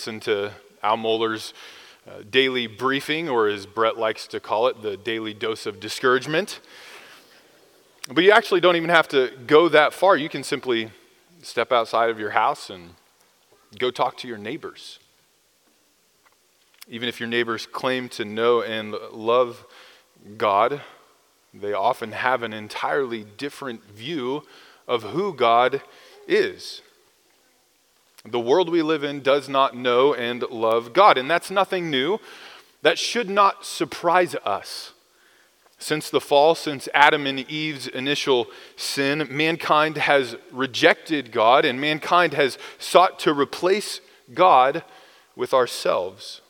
listen to Al Mohler's uh, daily briefing, or as Brett likes to call it, the daily dose of discouragement. But you actually don't even have to go that far. You can simply step outside of your house and go talk to your neighbors. Even if your neighbors claim to know and love God, they often have an entirely different view of who God is. The world we live in does not know and love God, and that's nothing new. That should not surprise us. Since the fall, since Adam and Eve's initial sin, mankind has rejected God and mankind has sought to replace God with ourselves.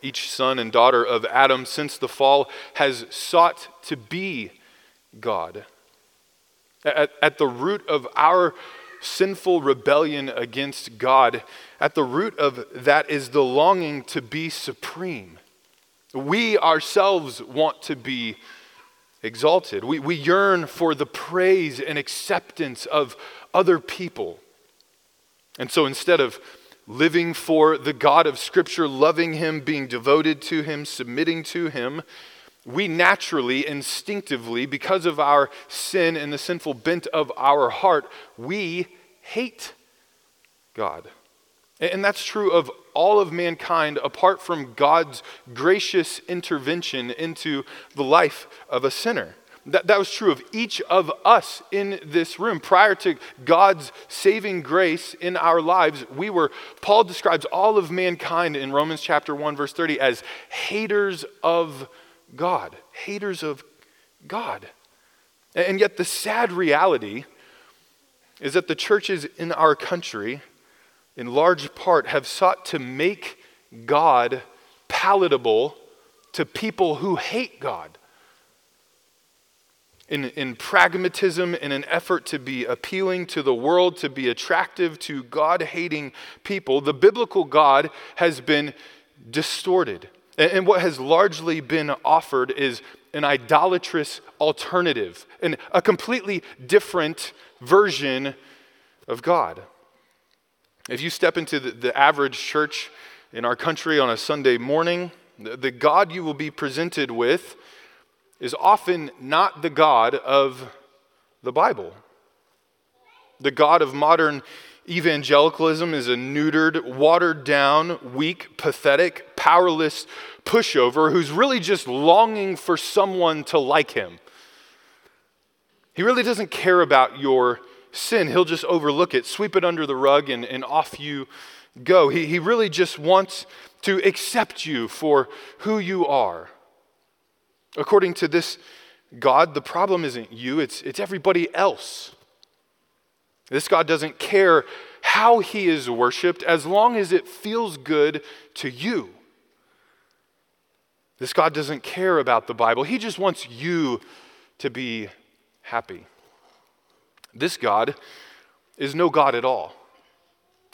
Each son and daughter of Adam since the fall has sought to be God. At, at the root of our sinful rebellion against God, at the root of that is the longing to be supreme. We ourselves want to be exalted. We, we yearn for the praise and acceptance of other people. And so instead of living for the God of Scripture, loving Him, being devoted to Him, submitting to Him, we naturally, instinctively, because of our sin and the sinful bent of our heart, we hate God. And that's true of all of mankind apart from God's gracious intervention into the life of a sinner. That, that was true of each of us in this room. Prior to God's saving grace in our lives, we were, Paul describes all of mankind in Romans chapter 1, verse 30, as haters of God, haters of God. And yet, the sad reality is that the churches in our country, in large part, have sought to make God palatable to people who hate God. In, in pragmatism, in an effort to be appealing to the world, to be attractive to God hating people, the biblical God has been distorted. And what has largely been offered is an idolatrous alternative, and a completely different version of God. If you step into the, the average church in our country on a Sunday morning, the, the God you will be presented with is often not the God of the Bible. The God of modern Evangelicalism is a neutered, watered down, weak, pathetic, powerless pushover who's really just longing for someone to like him. He really doesn't care about your sin, he'll just overlook it, sweep it under the rug, and, and off you go. He, he really just wants to accept you for who you are. According to this God, the problem isn't you, it's, it's everybody else. This God doesn't care how he is worshiped as long as it feels good to you. This God doesn't care about the Bible, he just wants you to be happy. This God is no God at all.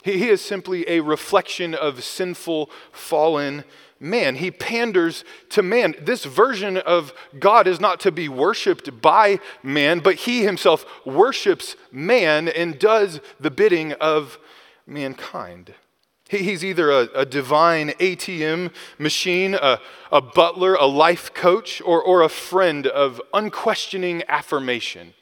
He, is simply a reflection of sinful, fallen man. He panders to man. This version of God is not to be worshiped by man, but he himself worships man and does the bidding of mankind. He's either a, a divine ATM machine, a, a butler, a life coach, or, or a friend of unquestioning affirmation.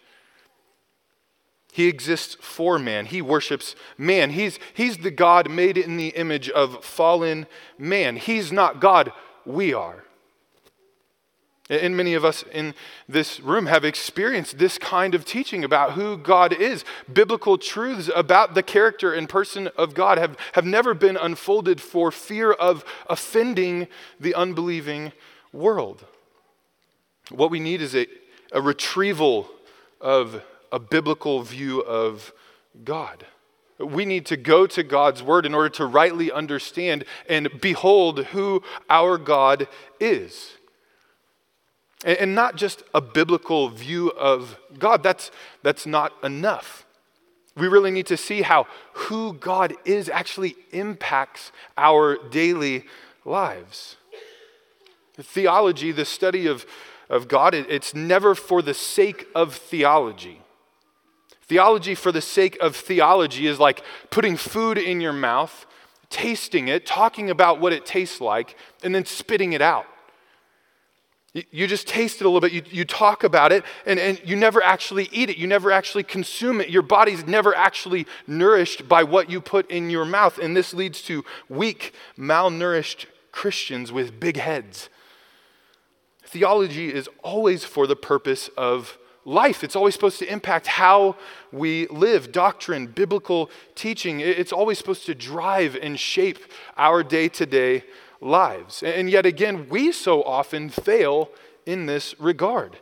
He exists for man. He worships man. He's, he's the God made in the image of fallen man. He's not God, we are. And many of us in this room have experienced this kind of teaching about who God is. Biblical truths about the character and person of God have, have never been unfolded for fear of offending the unbelieving world. What we need is a, a retrieval of a biblical view of God. We need to go to God's word in order to rightly understand and behold who our God is. And not just a biblical view of God, that's, that's not enough. We really need to see how who God is actually impacts our daily lives. Theology, the study of, of God, it's never for the sake of theology. Theology for the sake of theology is like putting food in your mouth, tasting it, talking about what it tastes like, and then spitting it out. You just taste it a little bit, you, you talk about it, and, and you never actually eat it. You never actually consume it. Your body's never actually nourished by what you put in your mouth. And this leads to weak, malnourished Christians with big heads. Theology is always for the purpose of life. It's always supposed to impact how we live. Doctrine, biblical teaching, it's always supposed to drive and shape our day to day lives. And yet again, we so often fail in this regard.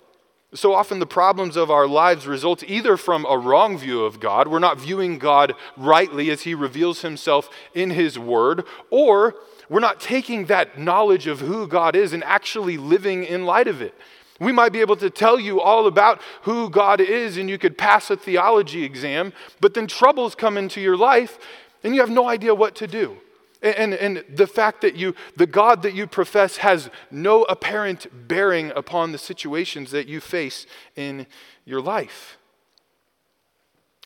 So often, the problems of our lives result either from a wrong view of God, we're not viewing God rightly as He reveals Himself in His Word, or we're not taking that knowledge of who God is and actually living in light of it. We might be able to tell you all about who God is and you could pass a theology exam, but then troubles come into your life and you have no idea what to do. And, and, the fact that you, the God that you profess, has no apparent bearing upon the situations that you face in your life.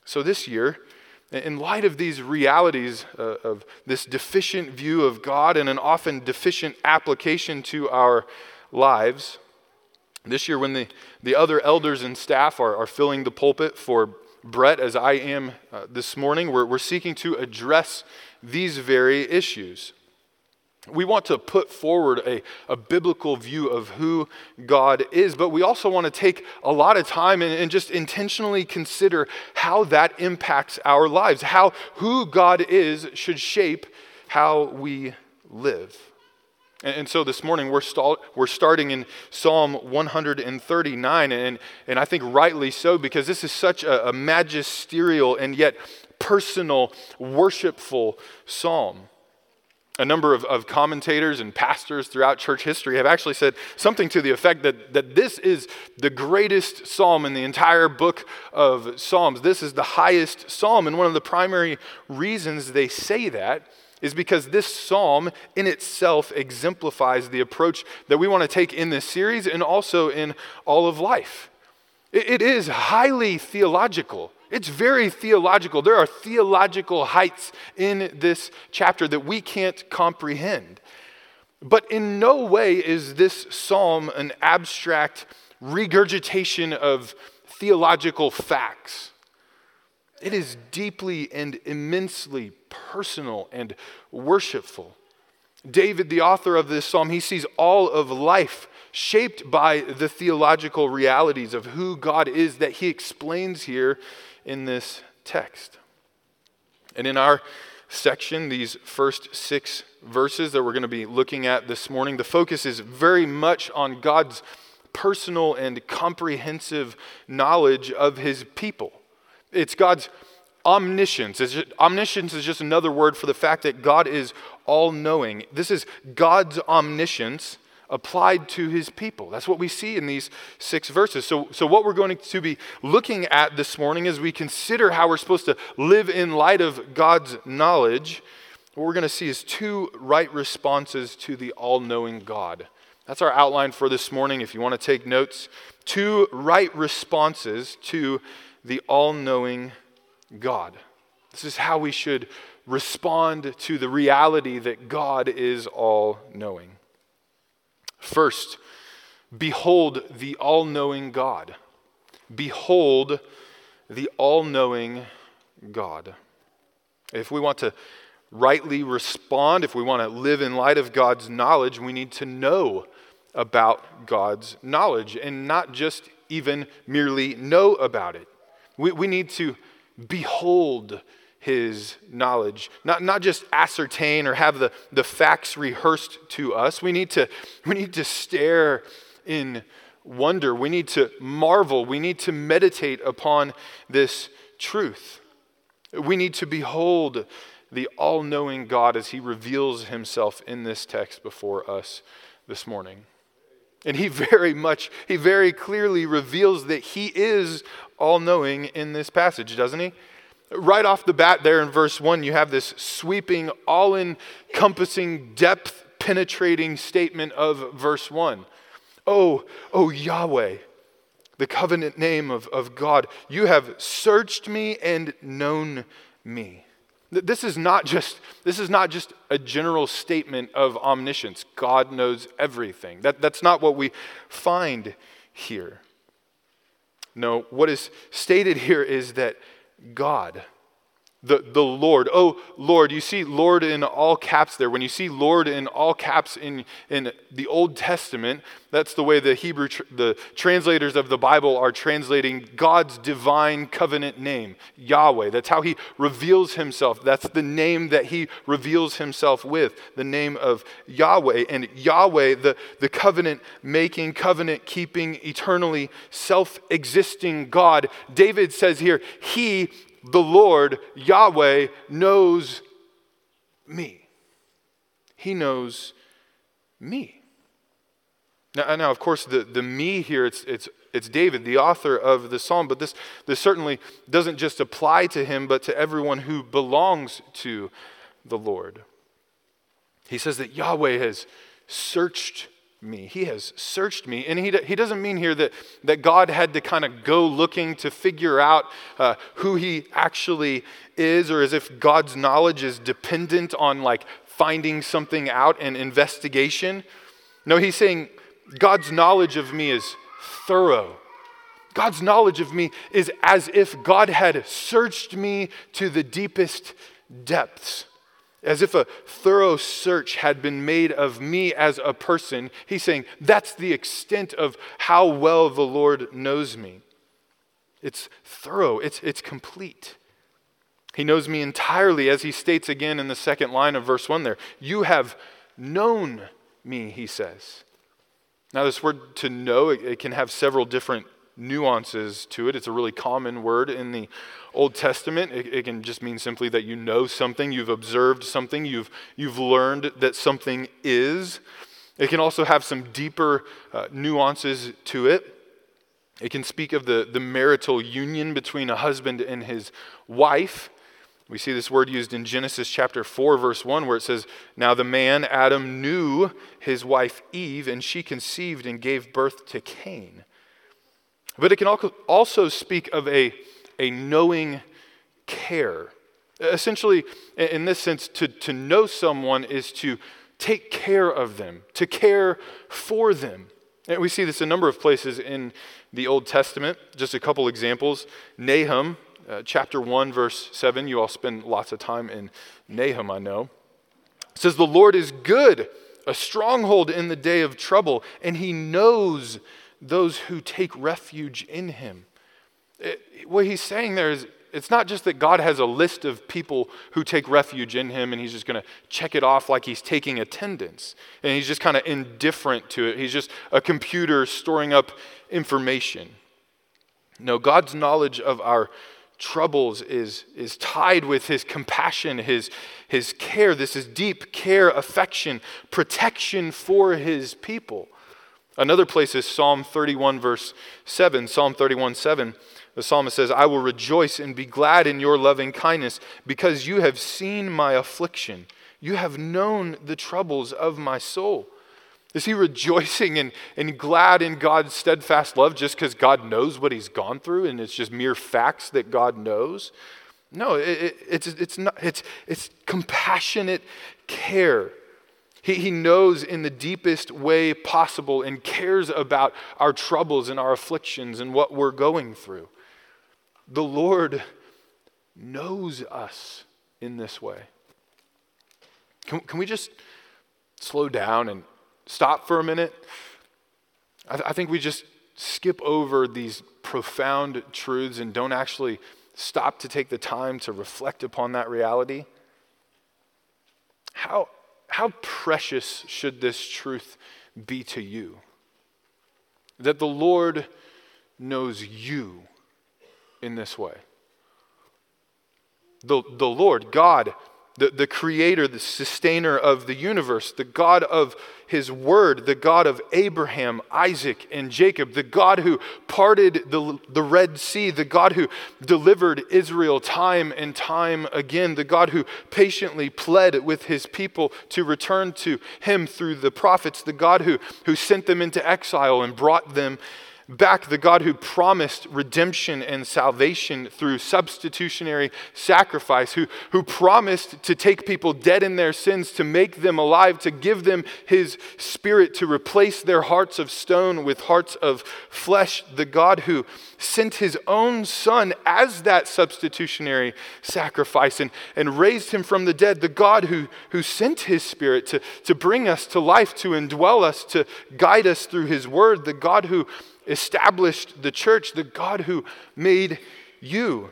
So this year, in light of these realities uh, of this deficient view of God and an often deficient application to our lives, this year, when the, the other elders and staff are, are filling the pulpit for Brett, as I am uh, this morning, we're, we're seeking to address these very issues. We want to put forward a, a biblical view of who God is, but we also want to take a lot of time and, and just intentionally consider how that impacts our lives, how who God is should shape how we live. And, so this morning we're, we're starting in Psalm 139, and, and I think rightly so, because this is such a, a magisterial and yet personal, worshipful psalm. A number of, of commentators and pastors throughout church history have actually said something to the effect that, that this is the greatest psalm in the entire book of Psalms. This is the highest psalm. And one of the primary reasons they say that is because this psalm in itself exemplifies the approach that we want to take in this series and also in all of life. it, is highly theological. It's very theological. There are theological heights in this chapter that we can't comprehend. But in no way is this psalm an abstract regurgitation of theological facts. It is deeply and immensely personal and worshipful. David, the author of this psalm, he sees all of life shaped by the theological realities of who God is that he explains here in this text. And in our section, these first six verses that we're going to be looking at this morning, the focus is very much on God's personal and comprehensive knowledge of his people. It's God's omniscience. Just, omniscience is just another word for the fact that God is all knowing. This is God's omniscience applied to his people. That's what we see in these six verses. So, so, what we're going to be looking at this morning as we consider how we're supposed to live in light of God's knowledge, what we're going to see is two right responses to the all knowing God. That's our outline for this morning. If you want to take notes, two right responses to the all knowing God. This is how we should respond to the reality that God is all knowing. First, behold the all knowing God. Behold the all knowing God. If we want to rightly respond, if we want to live in light of God's knowledge, we need to know about God's knowledge and not just even merely know about it. We, we need to behold his knowledge. Not, not just ascertain or have the, the facts rehearsed to us. We need, to, we need to stare in wonder. We need to marvel. We need to meditate upon this truth. We need to behold the all knowing God as he reveals himself in this text before us this morning. And he very much, he very clearly reveals that he is all knowing in this passage, doesn't he? Right off the bat, there in verse 1, you have this sweeping, all encompassing, depth penetrating statement of verse 1. Oh, oh Yahweh, the covenant name of, of God, you have searched me and known me. This is not just, this is not just a general statement of omniscience. God knows everything. That, that's not what we find here. No, what is stated here is that God, the, the Lord. Oh, Lord. You see Lord in all caps there. When you see Lord in all caps in, in the Old Testament, that's the way the Hebrew, tr- the translators of the Bible are translating God's divine covenant name, Yahweh. That's how he reveals himself. That's the name that he reveals himself with, the name of Yahweh. And Yahweh, the, the covenant making, covenant keeping, eternally self existing God, David says here, he the Lord, Yahweh, knows me. He knows me. Now, now of course, the, the me here, it's, it's, it's David, the author of the psalm, but this, this certainly doesn't just apply to him, but to everyone who belongs to the Lord. He says that Yahweh has searched me. He has searched me. And he, he doesn't mean here that, that God had to kind of go looking to figure out uh, who he actually is, or as if God's knowledge is dependent on like finding something out and investigation. No, he's saying God's knowledge of me is thorough. God's knowledge of me is as if God had searched me to the deepest depths as if a thorough search had been made of me as a person. He's saying that's the extent of how well the Lord knows me. It's thorough, it's, it's complete. He knows me entirely, as he states again in the second line of verse 1 there. You have known me, he says. Now, this word to know, it, can have several different nuances to it. It's a really common word in the Old Testament. It, it, can just mean simply that you know something, you've observed something, you've, you've learned that something is. It can also have some deeper uh, nuances to it. It can speak of the, the marital union between a husband and his wife. We see this word used in Genesis chapter 4, verse 1, where it says, Now the man, Adam, knew his wife Eve, and she conceived and gave birth to Cain. But it can also speak of a, a knowing care. Essentially, in this sense, to, to know someone is to take care of them, to care for them. And we see this a number of places in the Old Testament. Just a couple examples. Nahum, uh, chapter 1, verse 7. You all spend lots of time in Nahum, I know. It says, The Lord is good, a stronghold in the day of trouble, and he knows those who take refuge in him. It, what he's saying there is it's not just that God has a list of people who take refuge in him and he's just going to check it off like he's taking attendance. And he's just kind of indifferent to it. He's just a computer storing up information. No, God's knowledge of our troubles is, is tied with his compassion, his, his care. This is deep care, affection, protection for his people. Another place is Psalm 31, verse 7. Psalm 31, 7. The psalmist says, I will rejoice and be glad in your loving kindness because you have seen my affliction. You have known the troubles of my soul. Is he rejoicing and, and glad in God's steadfast love just because God knows what he's gone through and it's just mere facts that God knows? No, it, it, it's, it's, not, it's, it's compassionate care he, he knows in the deepest way possible and cares about our troubles and our afflictions and what we're going through. The Lord knows us in this way. Can, can we just slow down and stop for a minute? I, th- I think we just skip over these profound truths and don't actually stop to take the time to reflect upon that reality. How, how precious should this truth be to you? That the Lord knows you in this way. The, the Lord, God, the, the creator, the sustainer of the universe, the God of his word, the God of Abraham, Isaac, and Jacob, the God who parted the, the Red Sea, the God who delivered Israel time and time again, the God who patiently pled with his people to return to him through the prophets, the God who, who sent them into exile and brought them back the God who promised redemption and salvation through substitutionary sacrifice, who, who promised to take people dead in their sins, to make them alive, to give them his spirit, to replace their hearts of stone with hearts of flesh, the God who sent his own son as that substitutionary sacrifice and, and raised him from the dead, the God who, who sent his spirit to, to bring us to life, to indwell us, to guide us through his word, the God who established the church, the God who made you,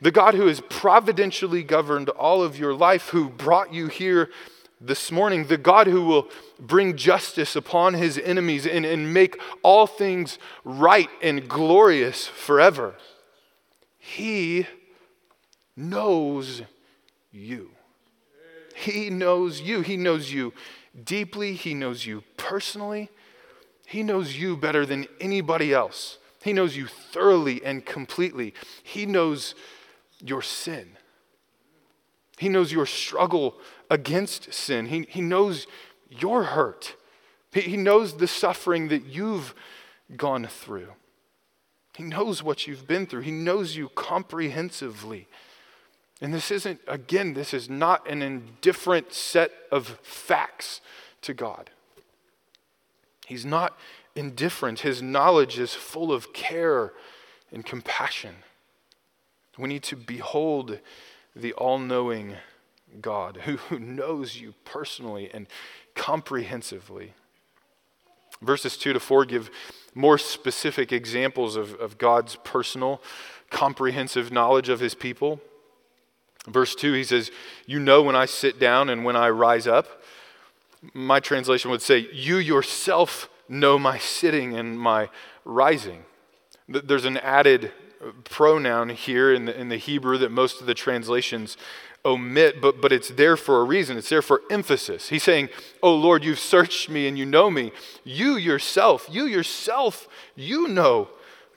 the God who has providentially governed all of your life, who brought you here this morning, the God who will bring justice upon his enemies and, and make all things right and glorious forever. He knows you. He knows you. He knows you deeply. He knows you personally. He knows you better than anybody else. He knows you thoroughly and completely. He knows your sin. He knows your struggle against sin. He, he knows your hurt. He, he knows the suffering that you've gone through. He knows what you've been through. He knows you comprehensively. And this isn't, again, this is not an indifferent set of facts to God. He's not indifferent. His knowledge is full of care and compassion. We need to behold the all knowing God who knows you personally and comprehensively. Verses 2 to 4 give more specific examples of, of God's personal, comprehensive knowledge of his people. Verse 2, he says, You know when I sit down and when I rise up my translation would say, You yourself know my sitting and my rising. There's an added pronoun here in the, in the Hebrew that most of the translations omit, but, but it's there for a reason. It's there for emphasis. He's saying, Oh Lord, you've searched me and you know me. You yourself, you yourself, you know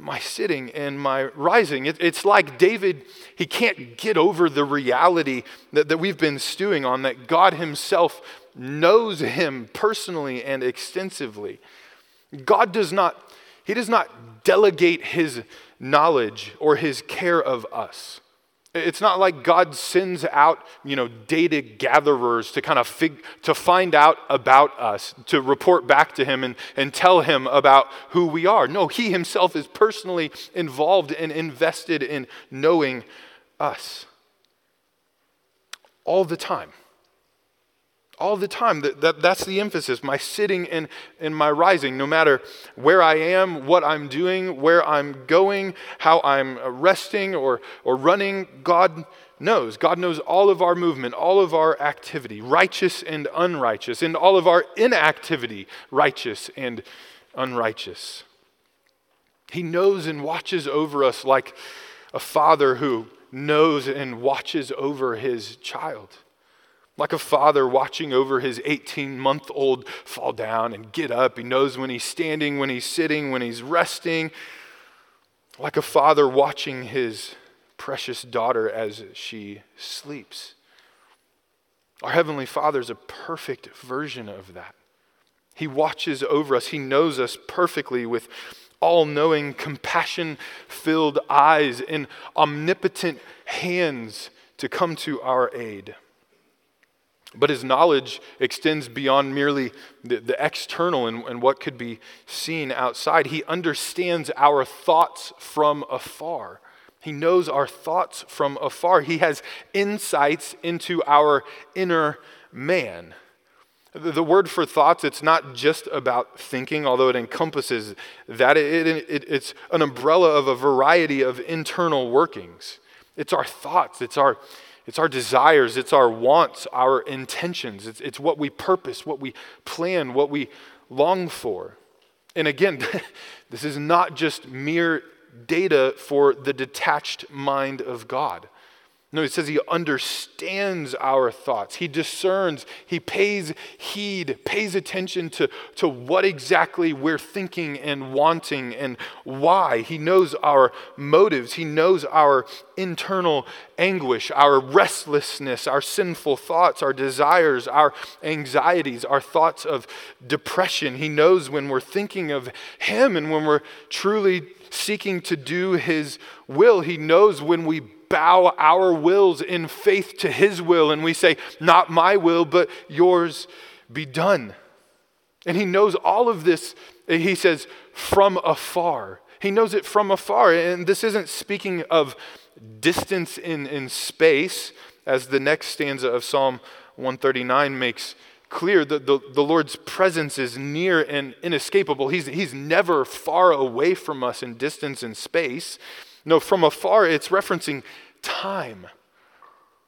my sitting and my rising. It, it's like David, he can't get over the reality that, that we've been stewing on, that God himself knows him personally and extensively. God does not, he does not delegate his knowledge or his care of us. It's not like God sends out, you know, data gatherers to kind of fig- to find out about us, to report back to him and, and tell him about who we are. No, he himself is personally involved and invested in knowing us all the time all the time. That, that, that's the emphasis my sitting and, and my rising. No matter where I am, what I'm doing, where I'm going, how I'm resting or, or running, God knows. God knows all of our movement, all of our activity, righteous and unrighteous, and all of our inactivity, righteous and unrighteous. He knows and watches over us like a father who knows and watches over his child. Like a father watching over his 18 month old fall down and get up. He knows when he's standing, when he's sitting, when he's resting. Like a father watching his precious daughter as she sleeps. Our Heavenly Father is a perfect version of that. He watches over us, He knows us perfectly with all knowing, compassion filled eyes and omnipotent hands to come to our aid. But his knowledge extends beyond merely the, the external and, and what could be seen outside. He understands our thoughts from afar. He knows our thoughts from afar. He has insights into our inner man. The word for thoughts, it's not just about thinking, although it encompasses that. It, it, it, it's an umbrella of a variety of internal workings. It's our thoughts, it's our it's our desires, it's our wants, our intentions. It's, it's what we purpose, what we plan, what we long for. And again, this is not just mere data for the detached mind of God. No, it says he understands our thoughts. He discerns, he pays heed, pays attention to, to what exactly we're thinking and wanting and why. He knows our motives. He knows our internal anguish, our restlessness, our sinful thoughts, our desires, our anxieties, our thoughts of depression. He knows when we're thinking of him and when we're truly seeking to do his will. He knows when we bow our wills in faith to His will and we say, Not my will, but yours be done. And He knows all of this, He says, from afar. He knows it from afar. And this isn't speaking of distance in, in space, as the next stanza of Psalm 139 makes clear that the, the Lord's presence is near and inescapable. He's, he's never far away from us in distance and space. No, from afar, it's referencing time.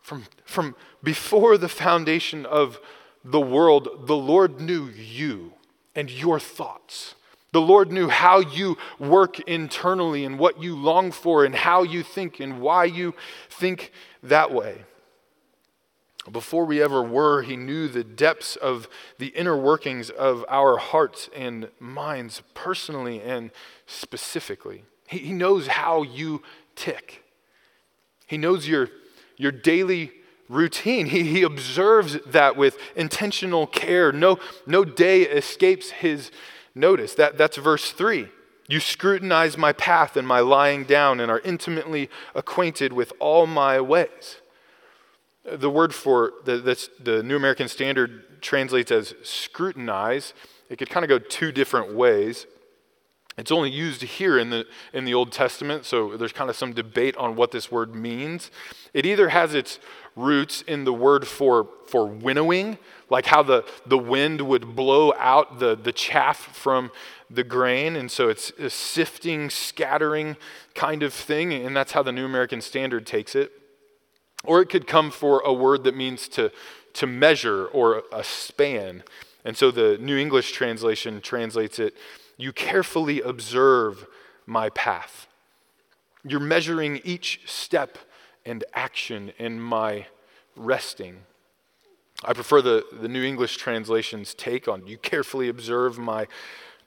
From, from before the foundation of the world, the Lord knew you and your thoughts. The Lord knew how you work internally and what you long for and how you think and why you think that way. Before we ever were, He knew the depths of the inner workings of our hearts and minds personally and specifically. He, he knows how you tick. He knows your, your daily routine. He, he observes that with intentional care. No, no day escapes his notice. That, that's verse 3. You scrutinize my path and my lying down and are intimately acquainted with all my ways. The word for the, that's, the New American Standard translates as scrutinize. It could kind of go two different ways. It's only used here in the, in the Old Testament, so there's kind of some debate on what this word means. It either has its roots in the word for, for winnowing, like how the, the wind would blow out the, the chaff from the grain, and so it's a sifting, scattering kind of thing, and that's how the New American Standard takes it. Or it could come for a word that means to, to measure or a span. And so the New English translation translates it you carefully observe my path. You're measuring each step and action in my resting. I prefer the, the New English translation's take on you carefully observe my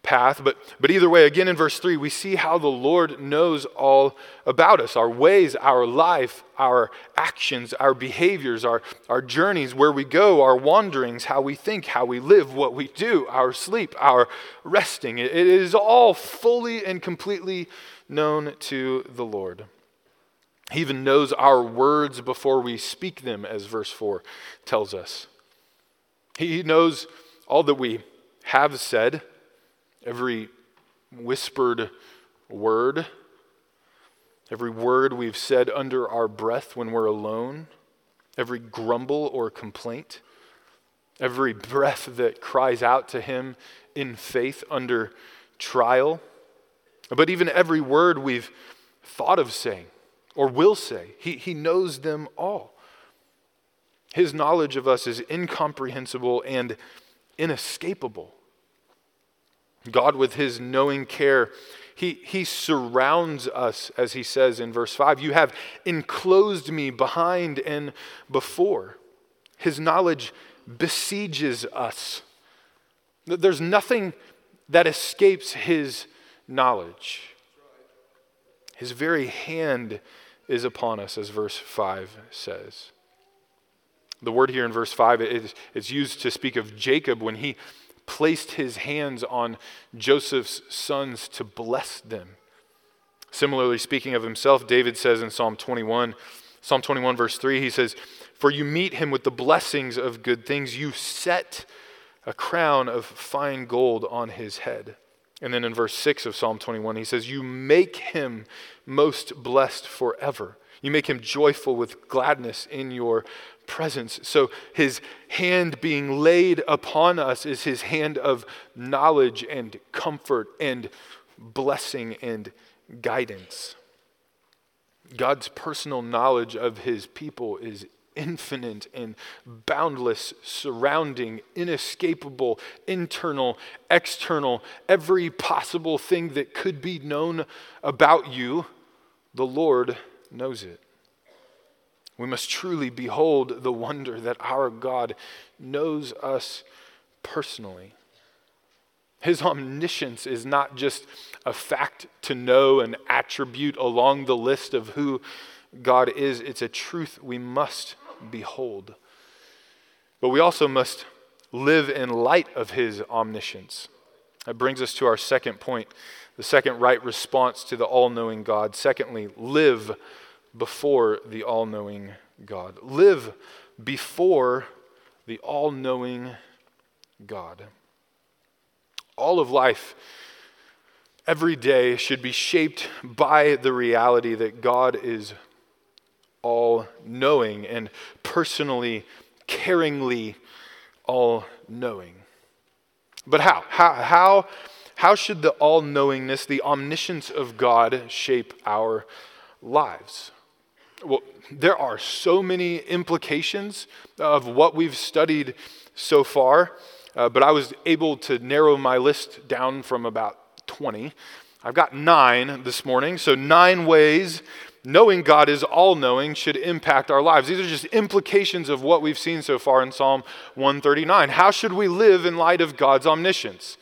path. But, but either way, again in verse 3, we see how the Lord knows all about us our ways, our life, our actions, our behaviors, our, our journeys, where we go, our wanderings, how we think, how we live, what we do, our sleep, our resting. it, it is all fully and completely known to the Lord. He even knows our words before we speak them, as verse 4 tells us. He knows all that we have said every whispered word, every word we've said under our breath when we're alone, every grumble or complaint, every breath that cries out to Him in faith under trial, but even every word we've thought of saying or will say. He, he knows them all. His knowledge of us is incomprehensible and inescapable. God, with his knowing care, he, he surrounds us, as he says in verse 5. You have enclosed me behind and before. His knowledge besieges us. There's nothing that escapes his knowledge. His very hand is upon us, as verse 5 says. The word here in verse 5 is, is used to speak of Jacob when he placed his hands on Joseph's sons to bless them. Similarly, speaking of himself, David says in Psalm 21, Psalm 21, verse 3, he says, For you meet him with the blessings of good things, you set a crown of fine gold on his head. And then in verse 6 of Psalm 21, he says, You make him most blessed forever. You make him joyful with gladness in your presence. So his hand being laid upon us is his hand of knowledge and comfort and blessing and guidance. God's personal knowledge of his people is infinite and boundless, surrounding, inescapable, internal, external, every possible thing that could be known about you, the Lord knows it. We must truly behold the wonder that our God knows us personally. His omniscience is not just a fact to know, an attribute along the list of who God is, it's a truth we must behold. But we also must live in light of His omniscience. That brings us to our second point, the second right response to the all knowing God. Secondly, live before the all knowing God. Live before the all knowing God. All of life, every day, should be shaped by the reality that God is all knowing and personally, caringly all knowing. But how? How, how, how should the all knowingness, the omniscience of God shape our lives? Well, there are so many implications of what we've studied so far, uh, but I was able to narrow my list down from about 20. I've got nine this morning, so nine ways knowing God is all knowing should impact our lives. These are just implications of what we've seen so far in Psalm 139. How should we live in light of God's omniscience?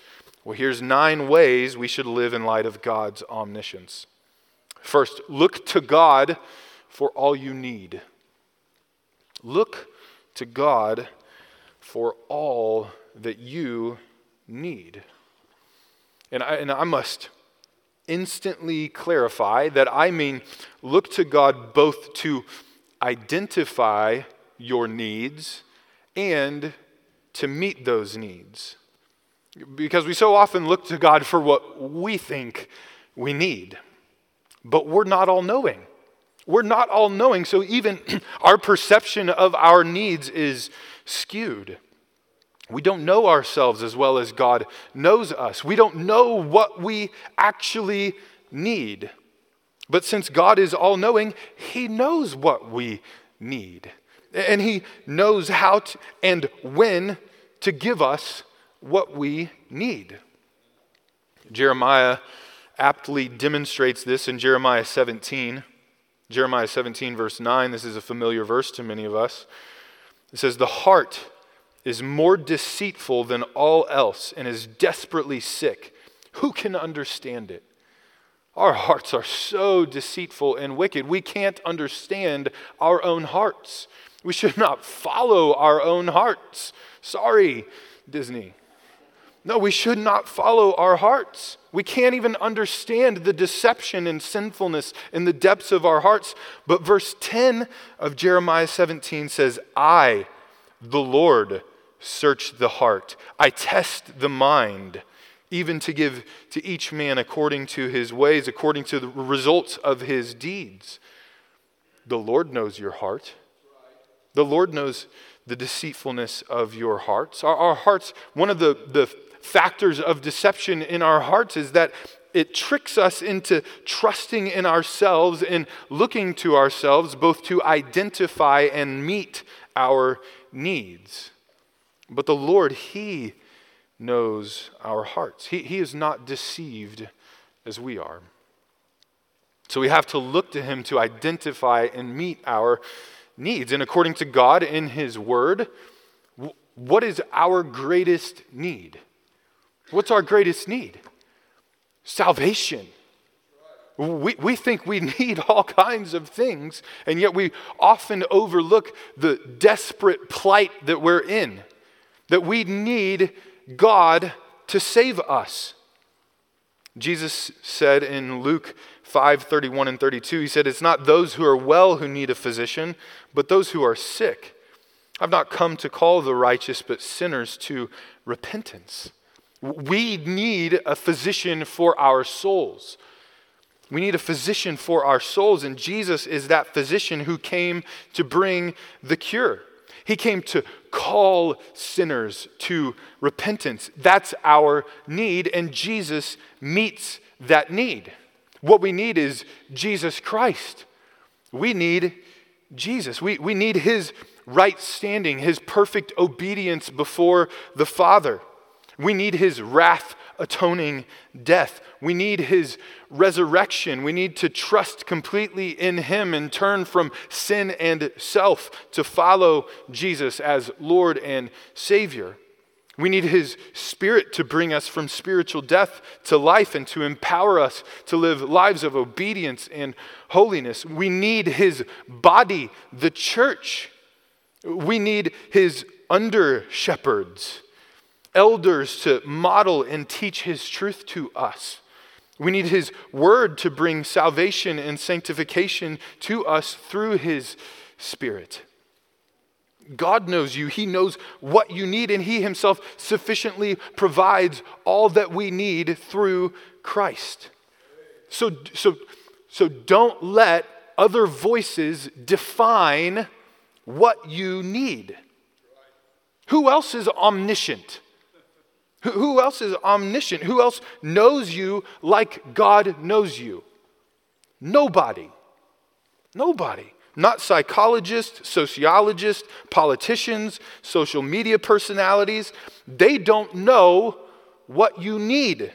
Well, here's nine ways we should live in light of God's omniscience. First, look to God for all you need. Look to God for all that you need. And I, and I must instantly clarify that I mean look to God both to identify your needs and to meet those needs. Because we so often look to God for what we think we need, but we're not all knowing. We're not all knowing, so even our perception of our needs is skewed. We don't know ourselves as well as God knows us. We don't know what we actually need. But since God is all knowing, He knows what we need. And He knows how to, and when to give us what we need. Jeremiah aptly demonstrates this in Jeremiah 17. Jeremiah 17, verse 9. This is a familiar verse to many of us. It says, The heart is more deceitful than all else and is desperately sick. Who can understand it? Our hearts are so deceitful and wicked. We can't understand our own hearts. We should not follow our own hearts. Sorry, Disney. No, we should not follow our hearts. We can't even understand the deception and sinfulness in the depths of our hearts. But verse 10 of Jeremiah 17 says, I, the Lord, search the heart. I test the mind, even to give to each man according to his ways, according to the results of his deeds. The Lord knows your heart. The Lord knows the deceitfulness of your hearts. Our, our hearts, one of the, the factors of deception in our hearts is that it tricks us into trusting in ourselves and looking to ourselves both to identify and meet our needs. But the Lord, He knows our hearts. He, he is not deceived as we are. So we have to look to Him to identify and meet our needs. And according to God in His Word, what is our greatest need? What's our greatest need? Salvation. We, we think we need all kinds of things, and yet we often overlook the desperate plight that we're in that we need God to save us. Jesus said in Luke 5 31 and 32, He said, It's not those who are well who need a physician, but those who are sick. I've not come to call the righteous, but sinners to repentance. We need a physician for our souls. We need a physician for our souls, and Jesus is that physician who came to bring the cure. He came to call sinners to repentance. That's our need, and Jesus meets that need. What we need is Jesus Christ. We need Jesus. We, we need his right standing, his perfect obedience before the Father. We need his wrath atoning death. We need his resurrection. We need to trust completely in him and turn from sin and self to follow Jesus as Lord and Savior. We need His Spirit to bring us from spiritual death to life and to empower us to live lives of obedience and holiness. We need His body, the church. We need His under shepherds, elders to model and teach His truth to us. We need His word to bring salvation and sanctification to us through His Spirit. God knows you. He knows what you need, and He Himself sufficiently provides all that we need through Christ. So, so, so don't let other voices define what you need. Who else is omniscient? Who else is omniscient? Who else knows you like God knows you? Nobody. Nobody not psychologists, sociologists, politicians, social media personalities. They don't know what you need,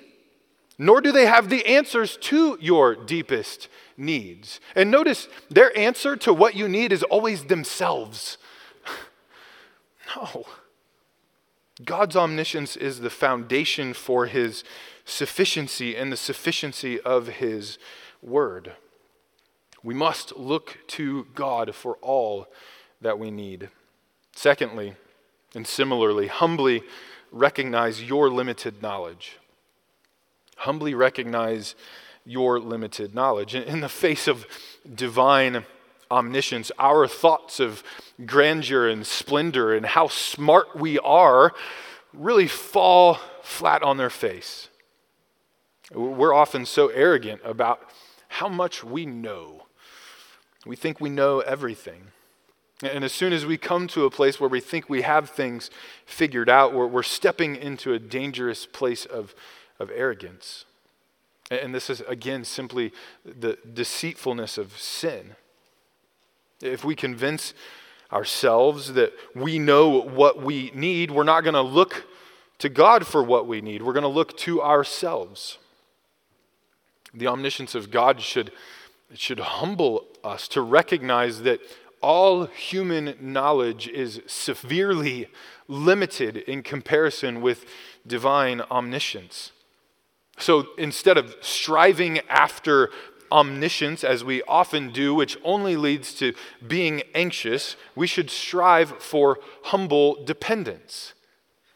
nor do they have the answers to your deepest needs. And notice their answer to what you need is always themselves. no. God's omniscience is the foundation for his sufficiency and the sufficiency of his word. We must look to God for all that we need. Secondly, and similarly, humbly recognize your limited knowledge. Humbly recognize your limited knowledge. In the face of divine omniscience, our thoughts of grandeur and splendor and how smart we are really fall flat on their face. We're often so arrogant about how much we know we think we know everything. And as soon as we come to a place where we think we have things figured out, we're, we're stepping into a dangerous place of, of arrogance. And this is, again, simply the deceitfulness of sin. If we convince ourselves that we know what we need, we're not going to look to God for what we need. We're going to look to ourselves. The omniscience of God should it should humble us to recognize that all human knowledge is severely limited in comparison with divine omniscience. So instead of striving after omniscience, as we often do, which only leads to being anxious, we should strive for humble dependence.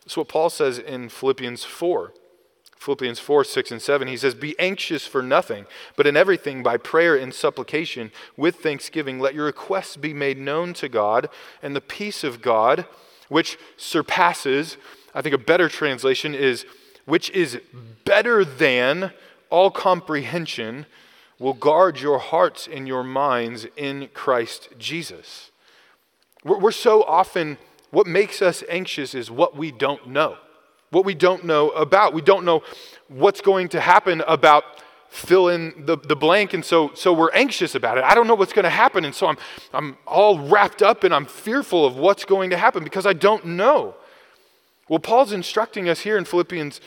That's what Paul says in Philippians 4. Philippians 4 6 and 7, he says, Be anxious for nothing, but in everything by prayer and supplication with thanksgiving, let your requests be made known to God, and the peace of God, which surpasses, I think a better translation is, which is better than all comprehension, will guard your hearts and your minds in Christ Jesus. We're, we're so often, what makes us anxious is what we don't know what we don't know about. We don't know what's going to happen about fill in the, the blank, and so, so we're anxious about it. I don't know what's going to happen, and so I'm, I'm all wrapped up and I'm fearful of what's going to happen because I don't know. Well, Paul's instructing us here in Philippians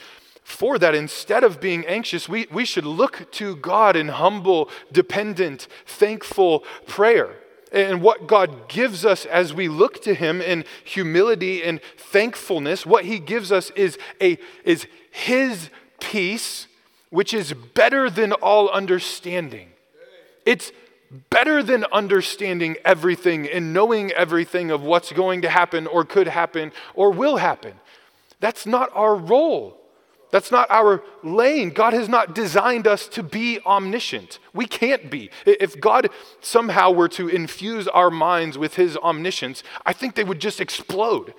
4 that instead of being anxious, we, we should look to God in humble, dependent, thankful prayer and what God gives us as we look to Him in humility and thankfulness, what He gives us is, a, is His peace, which is better than all understanding. It's better than understanding everything and knowing everything of what's going to happen or could happen or will happen. That's not our role. That's not our lane. God has not designed us to be omniscient. We can't be. If God somehow were to infuse our minds with his omniscience, I think they would just explode.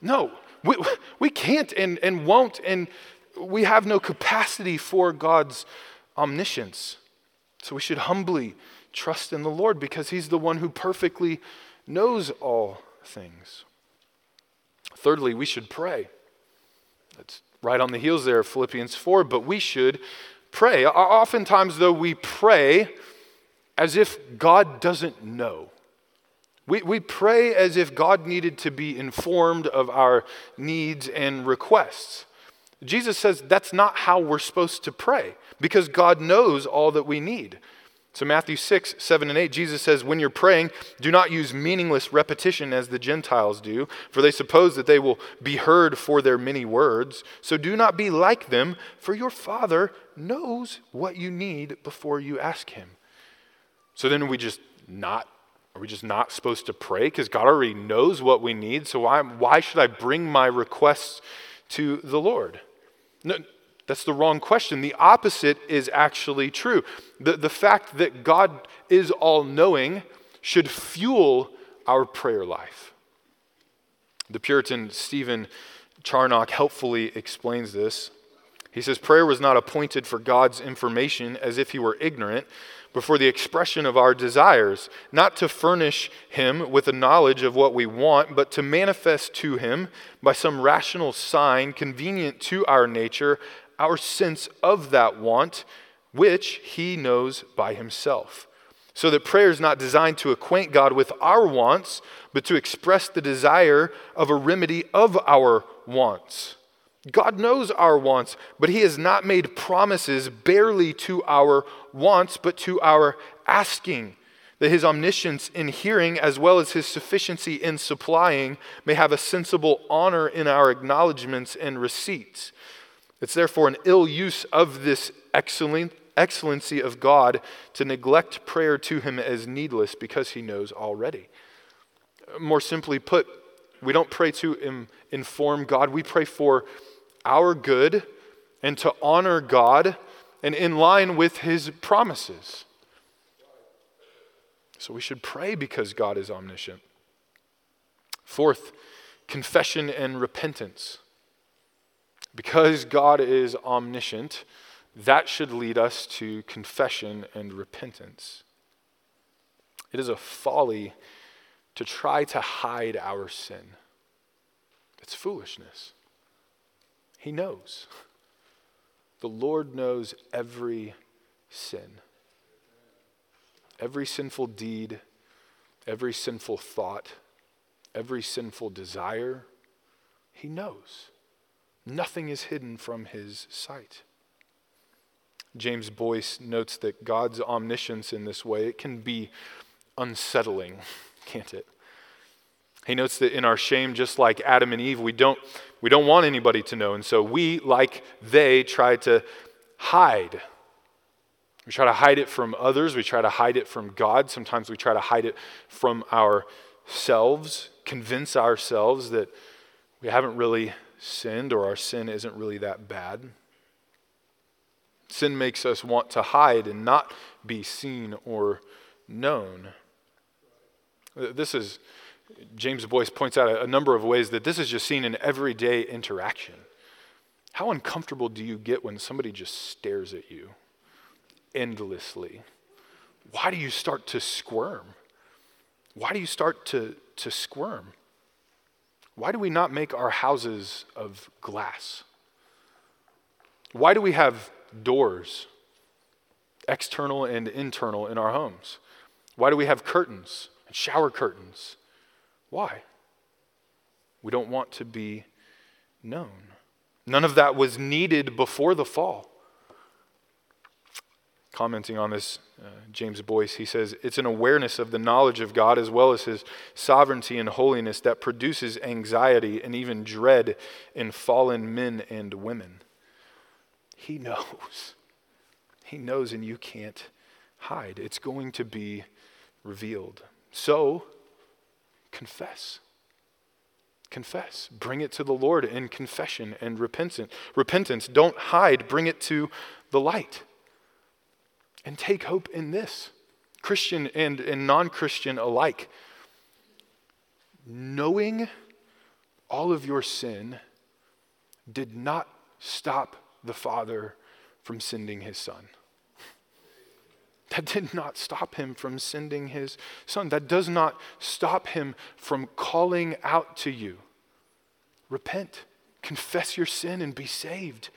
No, we, we can't and, and won't, and we have no capacity for God's omniscience. So we should humbly trust in the Lord because he's the one who perfectly knows all things. Thirdly, we should pray. That's right on the heels there of Philippians 4, but we should pray. Oftentimes, though, we pray as if God doesn't know. We, we pray as if God needed to be informed of our needs and requests. Jesus says that's not how we're supposed to pray because God knows all that we need. So, Matthew 6, 7, and 8, Jesus says, When you're praying, do not use meaningless repetition as the Gentiles do, for they suppose that they will be heard for their many words. So, do not be like them, for your Father knows what you need before you ask Him. So, then we just not, are we just not supposed to pray? Because God already knows what we need. So, why, why should I bring my requests to the Lord? No, that's the wrong question. The opposite is actually true. The, the fact that God is all knowing should fuel our prayer life. The Puritan Stephen Charnock helpfully explains this. He says, Prayer was not appointed for God's information as if he were ignorant, but for the expression of our desires, not to furnish him with a knowledge of what we want, but to manifest to him by some rational sign convenient to our nature our sense of that want, which he knows by himself. So that prayer is not designed to acquaint God with our wants, but to express the desire of a remedy of our wants. God knows our wants, but He has not made promises barely to our wants, but to our asking. That His omniscience in hearing, as well as His sufficiency in supplying, may have a sensible honor in our acknowledgments and receipts. It's therefore an ill use of this excellent, excellency of God to neglect prayer to Him as needless because He knows already. More simply put, we don't pray to inform God, we pray for our good and to honor God and in line with His promises. So we should pray because God is omniscient. Fourth, confession and repentance. Because God is omniscient, that should lead us to confession and repentance. It is a folly to try to hide our sin. It's foolishness. He knows. The Lord knows every sin, every sinful deed, every sinful thought, every sinful desire. He knows. Nothing is hidden from his sight. James Boice notes that God's omniscience in this way, it can be unsettling, can't it? He notes that in our shame, just like Adam and Eve, we don't, we don't want anybody to know. And so we, like they, try to hide. We try to hide it from others. We try to hide it from God. Sometimes we try to hide it from ourselves, convince ourselves that we haven't really sinned or our sin isn't really that bad. Sin makes us want to hide and not be seen or known. This is, James Boice points out a, number of ways that this is just seen in everyday interaction. How uncomfortable do you get when somebody just stares at you endlessly? Why do you start to squirm? Why do you start to, to squirm? Why do we not make our houses of glass? Why do we have doors, external and internal, in our homes? Why do we have curtains and shower curtains? Why? We don't want to be known. None of that was needed before the fall. Commenting on this, uh, James Boice, he says, It's an awareness of the knowledge of God as well as his sovereignty and holiness that produces anxiety and even dread in fallen men and women. He knows. He knows, and you can't hide. It's going to be revealed. So, confess. Confess. Bring it to the Lord in confession and repentance. Repentance. Don't hide. Bring it to the light. And take hope in this, Christian and, and non Christian alike. Knowing all of your sin did not stop the Father from sending his Son. That did not stop him from sending his Son. That does not stop him from calling out to you. Repent, confess your sin, and be saved.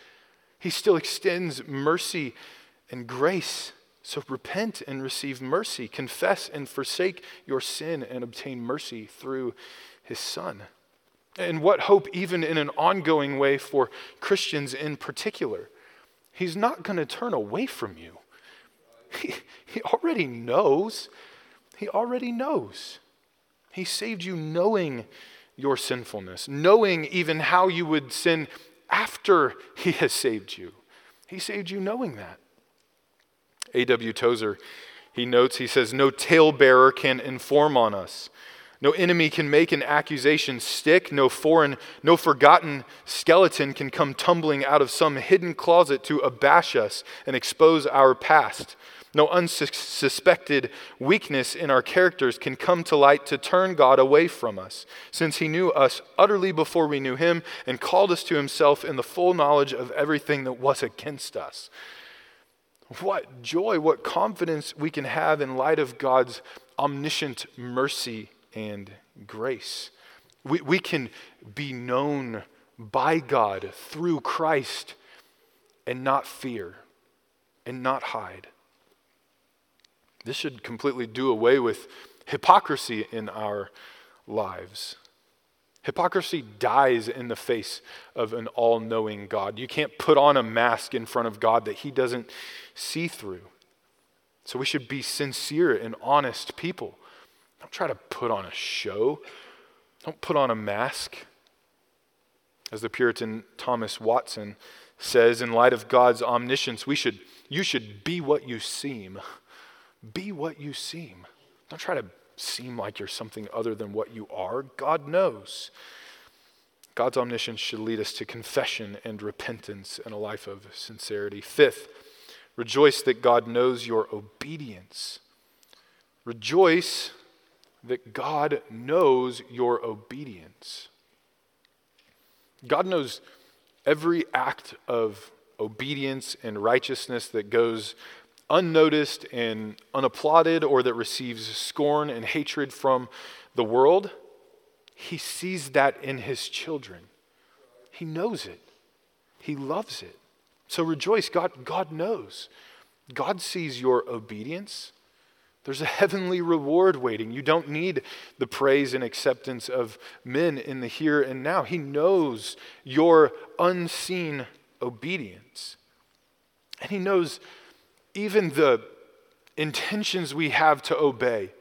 He still extends mercy and grace. So repent and receive mercy. Confess and forsake your sin and obtain mercy through his Son. And what hope, even in an ongoing way, for Christians in particular? He's not going to turn away from you. He, he already knows. He already knows. He saved you knowing your sinfulness, knowing even how you would sin after He has saved you. He saved you knowing that. A.W. Tozer, he notes, he says, No talebearer can inform on us. No enemy can make an accusation stick. No foreign, no forgotten skeleton can come tumbling out of some hidden closet to abash us and expose our past. No unsuspected weakness in our characters can come to light to turn God away from us, since He knew us utterly before we knew Him and called us to Himself in the full knowledge of everything that was against us. What joy, what confidence we can have in light of God's omniscient mercy and grace. We, we can be known by God through Christ and not fear and not hide. This should completely do away with hypocrisy in our lives. Hypocrisy dies in the face of an all knowing God. You can't put on a mask in front of God that He doesn't see through. So we should be sincere and honest people. Don't try to put on a show, don't put on a mask. As the Puritan Thomas Watson says, in light of God's omniscience, we should, you should be what you seem. Be what you seem. Don't try to seem like you're something other than what you are. God knows. God's omniscience should lead us to confession and repentance and a life of sincerity. Fifth, rejoice that God knows your obedience. Rejoice that God knows your obedience. God knows every act of obedience and righteousness that goes unnoticed and unapplauded or that receives scorn and hatred from the world, he sees that in his children. He knows it. He loves it. So rejoice. God, God knows. God sees your obedience. There's a heavenly reward waiting. You don't need the praise and acceptance of men in the here and now. He knows your unseen obedience. And He knows even the intentions we have to obey.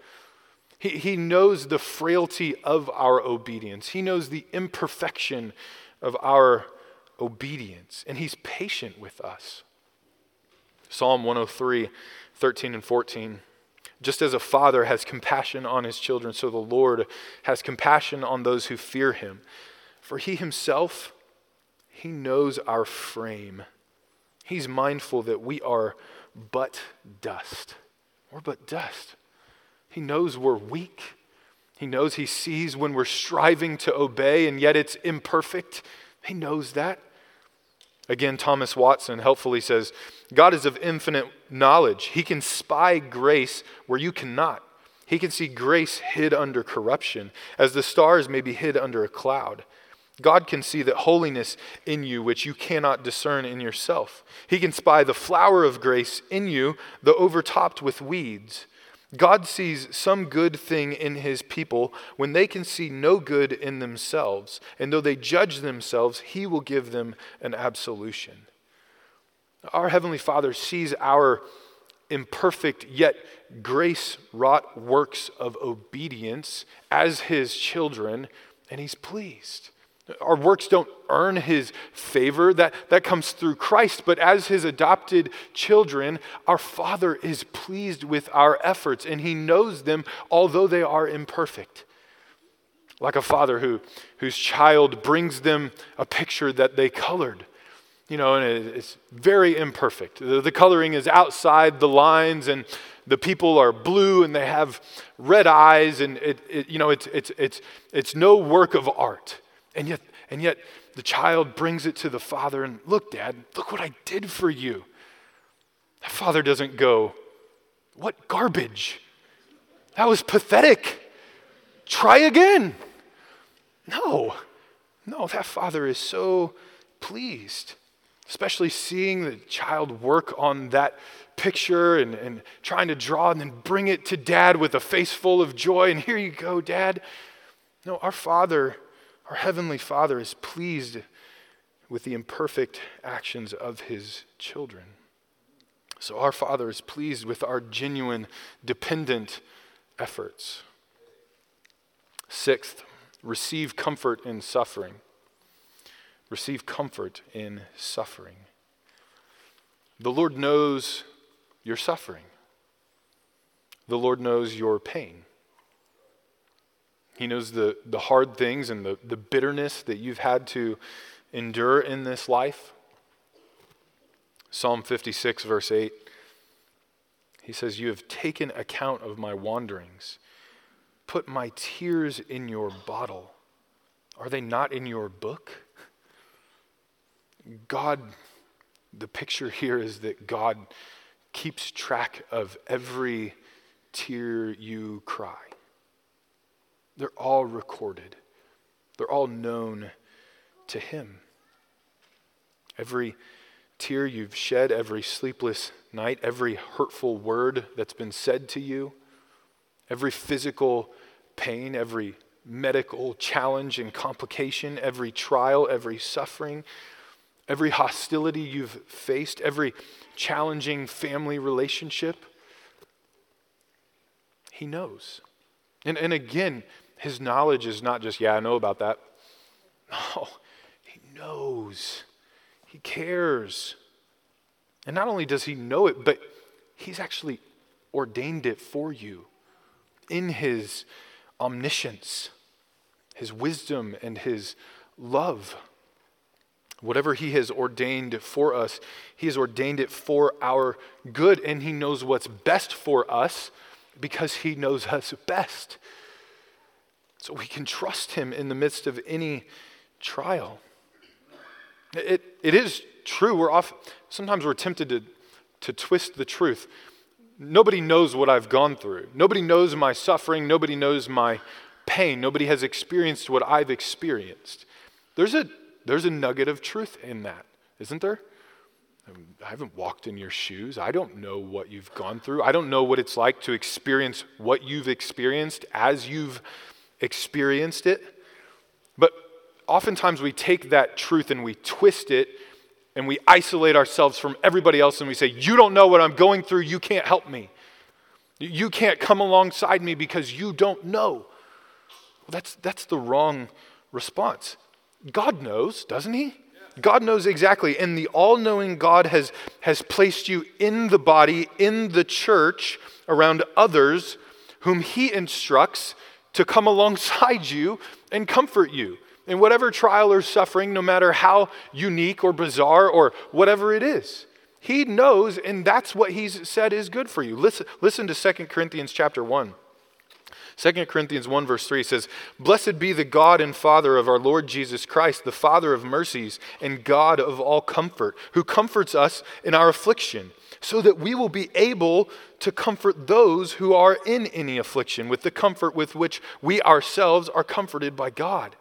He, he knows the frailty of our obedience, He knows the imperfection of our obedience, and He's patient with us. Psalm 103, 13 and 14. Just as a father has compassion on his children, so the Lord has compassion on those who fear him. For he himself, he knows our frame. He's mindful that we are but dust. We're but dust. He knows we're weak. He knows He sees when we're striving to obey and yet it's imperfect. He knows that. Again, Thomas Watson helpfully says God is of infinite knowledge. He can spy grace where you cannot. He can see grace hid under corruption, as the stars may be hid under a cloud. God can see that holiness in you, which you cannot discern in yourself. He can spy the flower of grace in you, though overtopped with weeds. God sees some good thing in his people when they can see no good in themselves. And though they judge themselves, he will give them an absolution. Our Heavenly Father sees our imperfect yet grace wrought works of obedience as his children, and he's pleased. Our works don't earn his favor. That, that comes through Christ. But as his adopted children, our Father is pleased with our efforts, and he knows them, although they are imperfect. Like a father who, whose child brings them a picture that they colored. You know, and it's very imperfect. The, the coloring is outside the lines, and the people are blue and they have red eyes, and it, it you know, it's, it's, it's, it's no work of art. And yet, and yet the child brings it to the father and look, dad, look what I did for you. The father doesn't go, What garbage? That was pathetic. Try again. No, no, that father is so pleased, especially seeing the child work on that picture and, and trying to draw and then bring it to dad with a face full of joy. And here you go, dad. No, our father Our Heavenly Father is pleased with the imperfect actions of His children. So our Father is pleased with our genuine, dependent efforts. Sixth, receive comfort in suffering. Receive comfort in suffering. The Lord knows your suffering, the Lord knows your pain. He knows the, the hard things and the, the bitterness that you've had to endure in this life. Psalm 56, verse 8, he says, You have taken account of my wanderings, put my tears in your bottle. Are they not in your book? God, the picture here is that God keeps track of every tear you cry. They're all recorded, they're all known to Him. Every tear you've shed, every sleepless night, every hurtful word that's been said to you, every physical pain, every medical challenge and complication, every trial, every suffering, every hostility you've faced, every challenging family relationship. He knows. And, and again, his knowledge is not just, yeah, I know about that. No, he knows. He cares. And not only does he know it, but he's actually ordained it for you in his omniscience, his wisdom, and his love. Whatever he has ordained for us, he has ordained it for our good, and he knows what's best for us because he knows us best. So we can trust him in the midst of any trial. It, it is true. We're off, sometimes we're tempted to, to twist the truth. Nobody knows what I've gone through. Nobody knows my suffering. Nobody knows my pain. Nobody has experienced what I've experienced. There's a, there's a nugget of truth in that, isn't there? I haven't walked in your shoes. I don't know what you've gone through. I don't know what it's like to experience what you've experienced as you've it. But oftentimes we take that truth and we twist it and we isolate ourselves from everybody else and we say, You don't know what I'm going through. You can't help me. You can't come alongside me because you don't know. Well, that's, that's the wrong response. God knows, doesn't He? God knows exactly. And the all knowing God has, has placed you in the body, in the church, around others whom He instructs to come alongside you and comfort you in whatever trial or suffering, no matter how unique or bizarre or whatever it is. He knows, and that's what he's said is good for you. Listen, listen to 2 Corinthians chapter 1. 2 Corinthians 1, verse 3 says, Blessed be the God and Father of our Lord Jesus Christ, the Father of mercies and God of all comfort, who comforts us in our affliction so that we will be able to comfort those who are in any affliction with the comfort with which we ourselves are comforted by God.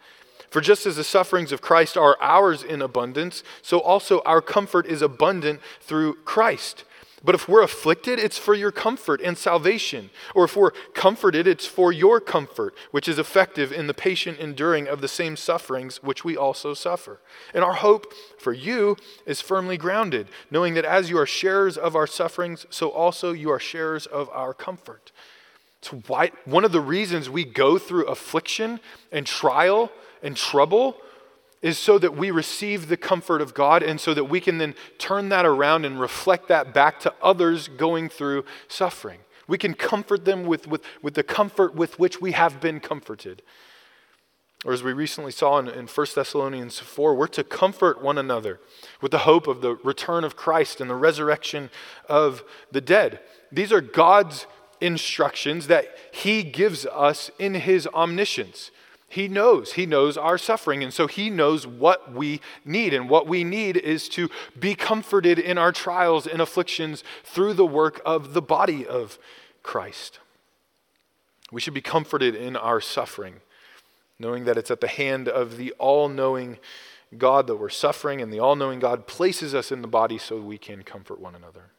For just as the sufferings of Christ are ours in abundance, so also our comfort is abundant through Christ. But if we're afflicted, it's for your comfort and salvation. Or if we're comforted, it's for your comfort, which is effective in the patient enduring of the same sufferings which we also suffer. And our hope for you is firmly grounded, knowing that as you are sharers of our sufferings, so also you are sharers of our comfort. So why, one of the reasons we go through affliction and trial and trouble is so that we receive the comfort of God and so that we can then turn that around and reflect that back to others going through suffering. We can comfort them with, with, with the comfort with which we have been comforted. Or as we recently saw in, in 1 Thessalonians 4, we're to comfort one another with the hope of the return of Christ and the resurrection of the dead. These are God's instructions that He gives us in His omniscience. He knows. He knows our suffering. And so He knows what we need. And what we need is to be comforted in our trials and afflictions through the work of the body of Christ. We should be comforted in our suffering, knowing that it's at the hand of the all knowing God that we're suffering, and the all knowing God places us in the body so we can comfort one another.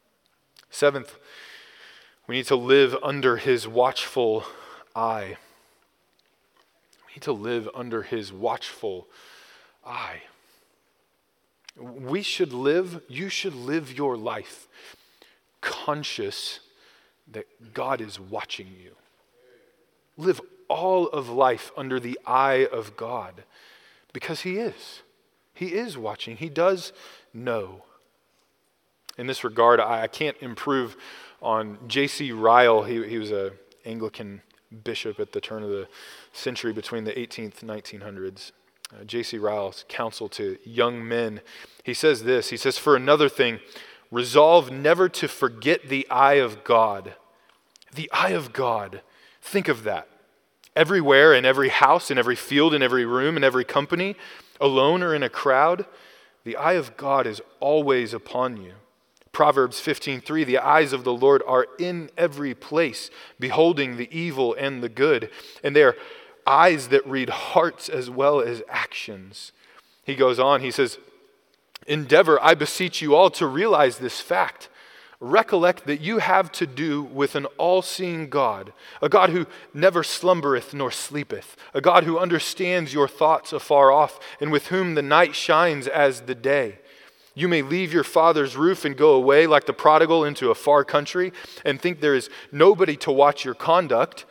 Seventh, we need to live under His watchful eye need to live under his watchful eye. We should live, you should live your life conscious that God is watching you. Live all of life under the eye of God because He is. He is watching, He does know. In this regard, I, can't improve on J.C. Ryle. He, he was an Anglican bishop at the turn of the century between the 18th and 1900s. Uh, J.C. Ryle's counsel to young men. He says this He says, For another thing, resolve never to forget the eye of God. The eye of God. Think of that. Everywhere, in every house, in every field, in every room, in every company, alone or in a crowd, the eye of God is always upon you. Proverbs 15:3 The eyes of the Lord are in every place beholding the evil and the good and they are eyes that read hearts as well as actions. He goes on he says Endeavor I beseech you all to realize this fact recollect that you have to do with an all seeing God, a God who never slumbereth nor sleepeth, a God who understands your thoughts afar off, and with whom the night shines as the day. You may leave your father's roof and go away like the prodigal into a far country and think there is nobody to watch your conduct,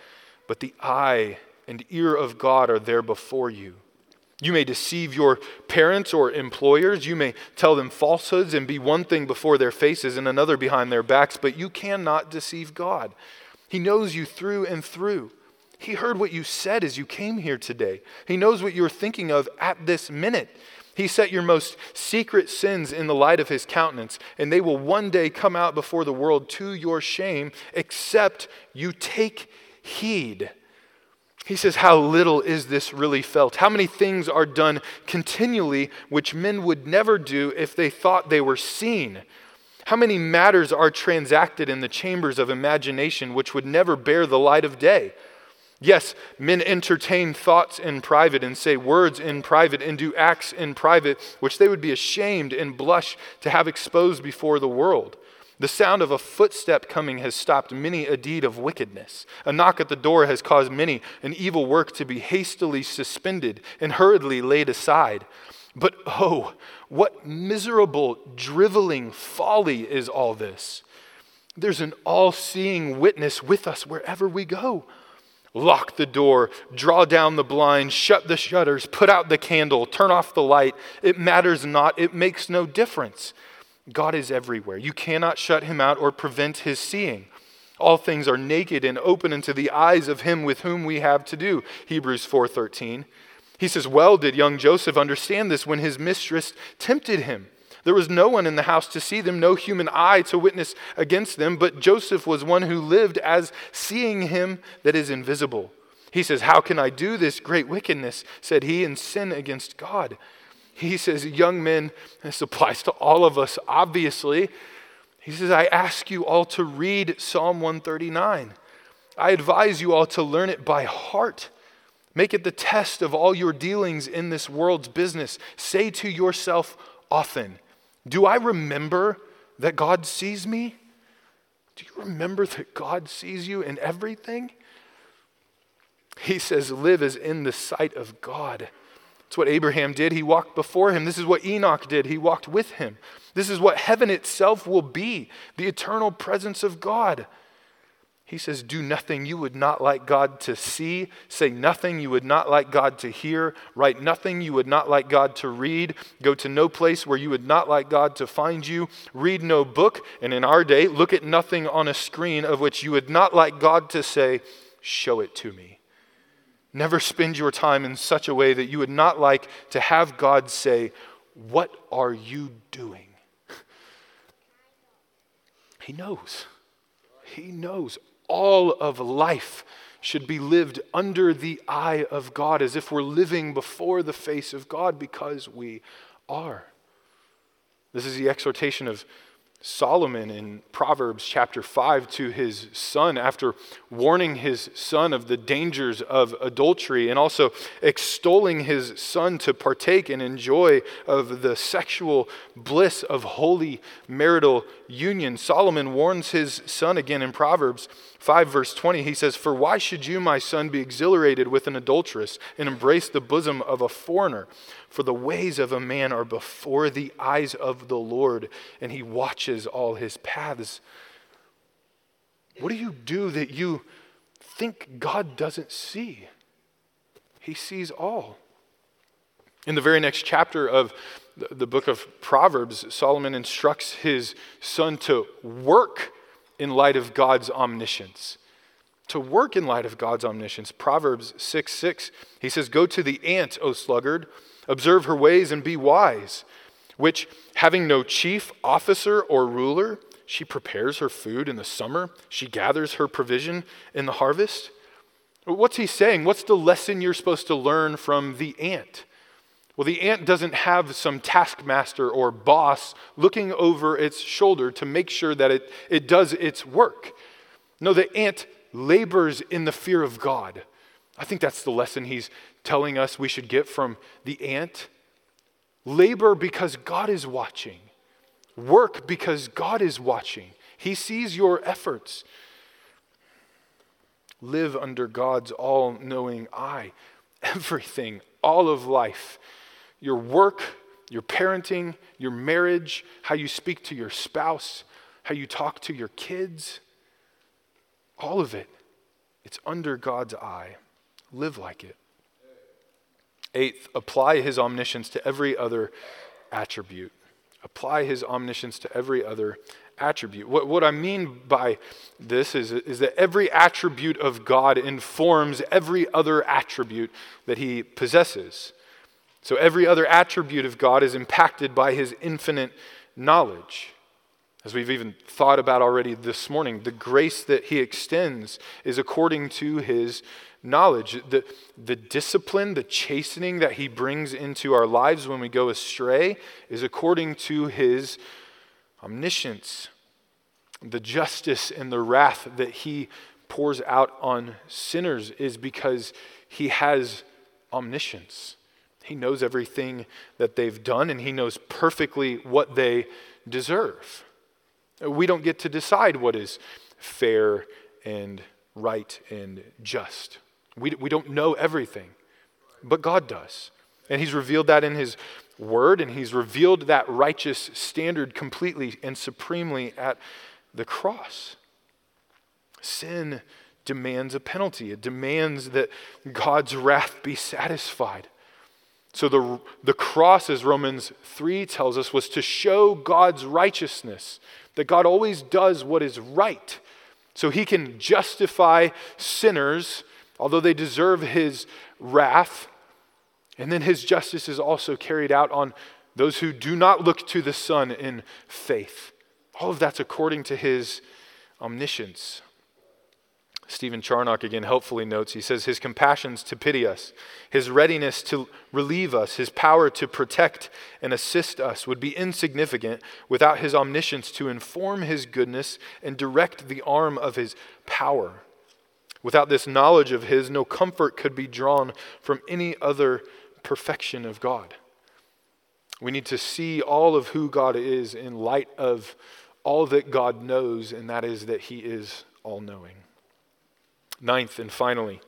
but the eye and ear of God are there before you. You may deceive your parents or employers. You may tell them falsehoods and be one thing before their faces and another behind their backs, but you cannot deceive God. He knows you through and through. He heard what you said as you came here today. He knows what you're thinking of at this minute. He set your most secret sins in the light of his countenance, and they will one day come out before the world to your shame, except you take heed. He says, How little is this really felt? How many things are done continually which men would never do if they thought they were seen? How many matters are transacted in the chambers of imagination which would never bear the light of day? Yes, men entertain thoughts in private and say words in private and do acts in private which they would be ashamed and blush to have exposed before the world. The sound of a footstep coming has stopped many a deed of wickedness. A knock at the door has caused many an evil work to be hastily suspended and hurriedly laid aside. But oh, what miserable, driveling folly is all this! There's an all seeing witness with us wherever we go. Lock the door, draw down the blinds, shut the shutters, put out the candle, turn off the light. It matters not, it makes no difference. God is everywhere. You cannot shut him out or prevent his seeing. All things are naked and open unto the eyes of him with whom we have to do. Hebrews 4:13. He says, "Well did young Joseph understand this when his mistress tempted him. There was no one in the house to see them, no human eye to witness against them, but Joseph was one who lived as seeing him that is invisible." He says, "How can I do this great wickedness?" said he, "and sin against God." He says, Young men, this applies to all of us, obviously. He says, I ask you all to read Psalm 139. I advise you all to learn it by heart. Make it the test of all your dealings in this world's business. Say to yourself often, Do I remember that God sees me? Do you remember that God sees you in everything? He says, Live as in the sight of God. It's what Abraham did. He walked before him. This is what Enoch did. He walked with him. This is what heaven itself will be the eternal presence of God. He says, Do nothing you would not like God to see, say nothing you would not like God to hear, write nothing you would not like God to read, go to no place where you would not like God to find you, read no book, and in our day, look at nothing on a screen of which you would not like God to say, Show it to me. Never spend your time in such a way that you would not like to have God say, What are you doing? He knows. He knows. All of life should be lived under the eye of God as if we're living before the face of God because we are. This is the exhortation of Solomon in Proverbs chapter 5 to his son after warning his son of the dangers of adultery and also extolling his son to partake and enjoy of the sexual bliss of holy marital union. Solomon warns his son again in Proverbs 5, verse 20. He says, For why should you, my son, be exhilarated with an adulteress and embrace the bosom of a foreigner? For the ways of a man are before the eyes of the Lord, and he watches all his paths. What do you do that you think God doesn't see? He sees all. In the very next chapter of the book of Proverbs, Solomon instructs his son to work in light of God's omniscience. To work in light of God's omniscience. Proverbs 6 6, he says, Go to the ant, O sluggard Observe her ways and be wise, which, having no chief officer or ruler, she prepares her food in the summer, she gathers her provision in the harvest. What's he saying? What's the lesson you're supposed to learn from the ant? Well, the ant doesn't have some taskmaster or boss looking over its shoulder to make sure that it, it does its work. No, the ant labors in the fear of God. I think that's the lesson he's telling us we should get from the ant. Labor because God is watching. Work because God is watching. He sees your efforts. Live under God's all knowing eye. Everything, all of life, your work, your parenting, your marriage, how you speak to your spouse, how you talk to your kids, all of it, it's under God's eye. Live like it. Eighth, apply his omniscience to every other attribute. Apply his omniscience to every other attribute. What, what I mean by this is, is that every attribute of God informs every other attribute that he possesses. So every other attribute of God is impacted by his infinite knowledge. As we've even thought about already this morning, the grace that he extends is according to his knowledge. The, the discipline, the chastening that he brings into our lives when we go astray is according to his omniscience. The justice and the wrath that he pours out on sinners is because he has omniscience. He knows everything that they've done and he knows perfectly what they deserve. We don't get to decide what is fair and right and just. We, we don't know everything, but God does. And He's revealed that in His Word, and He's revealed that righteous standard completely and supremely at the cross. Sin demands a penalty, it demands that God's wrath be satisfied. So the, the cross, as Romans 3 tells us, was to show God's righteousness, that God always does what is right. So he can justify sinners although they deserve his wrath. And then his justice is also carried out on those who do not look to the Son in faith. All of that's according to his omniscience. Stephen Charnock again helpfully notes he says, His compassions to pity us, His readiness to relieve us, His power to protect and assist us would be insignificant without His omniscience to inform His goodness and direct the arm of His power. Without this knowledge of His, no comfort could be drawn from any other perfection of God. We need to see all of who God is in light of all that God knows, and that is that He is all knowing. Ninth and finally,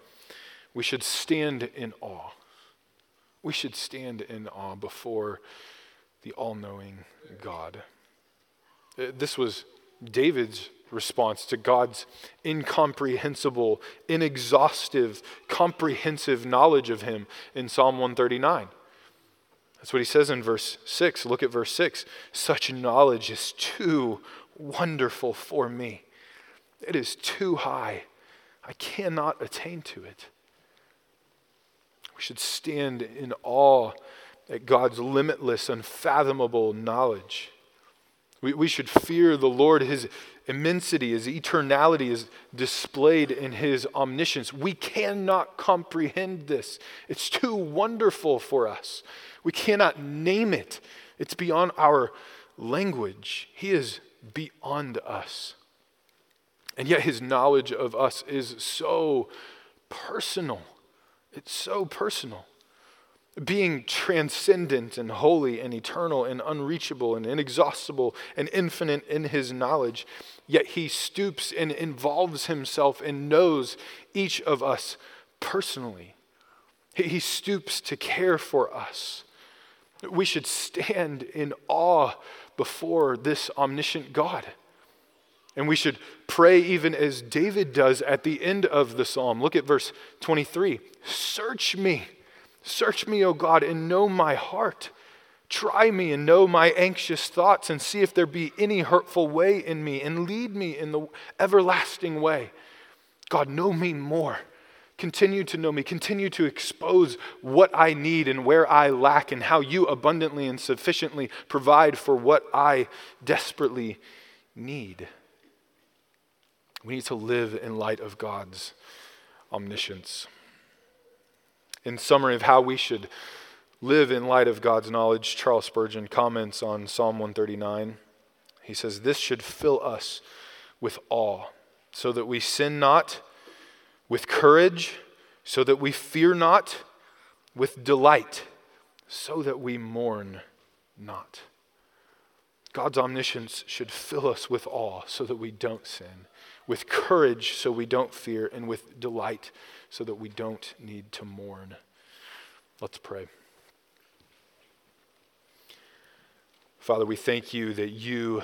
we should stand in awe. We should stand in awe before the all knowing God. Uh, this was David's response to God's incomprehensible, inexhaustive, comprehensive knowledge of him in Psalm 139. That's what he says in verse 6. Look at verse 6. Such knowledge is too wonderful for me. It is too high. I cannot attain to it. We should stand in awe at God's limitless, unfathomable knowledge. We, we should fear the Lord. His immensity, his eternality is displayed in his omniscience. We cannot comprehend this. It's too wonderful for us. We cannot name it. It's beyond our language. He is beyond us. And yet his knowledge of us is so personal. It's so personal. Being transcendent and holy and eternal and unreachable and inexhaustible and infinite in his knowledge, yet he stoops and involves himself and knows each of us personally. He stoops to care for us. We should stand in awe before this omniscient God. And we should pray even as David does at the end of the psalm. Look at verse 23 Search me, search me, O God, and know my heart. Try me and know my anxious thoughts, and see if there be any hurtful way in me, and lead me in the everlasting way. God, know me more. Continue to know me. Continue to expose what I need and where I lack, and how you abundantly and sufficiently provide for what I desperately need. We need to live in light of God's omniscience. In summary of how we should live in light of God's knowledge, Charles Spurgeon comments on Psalm 139. He says, This should fill us with awe, so that we sin not, with courage, so that we fear not, with delight, so that we mourn not. God's omniscience should fill us with awe so that we don't sin with courage so we don't fear, and with delight so that we don't need to mourn. Let's pray. Father, we thank you that you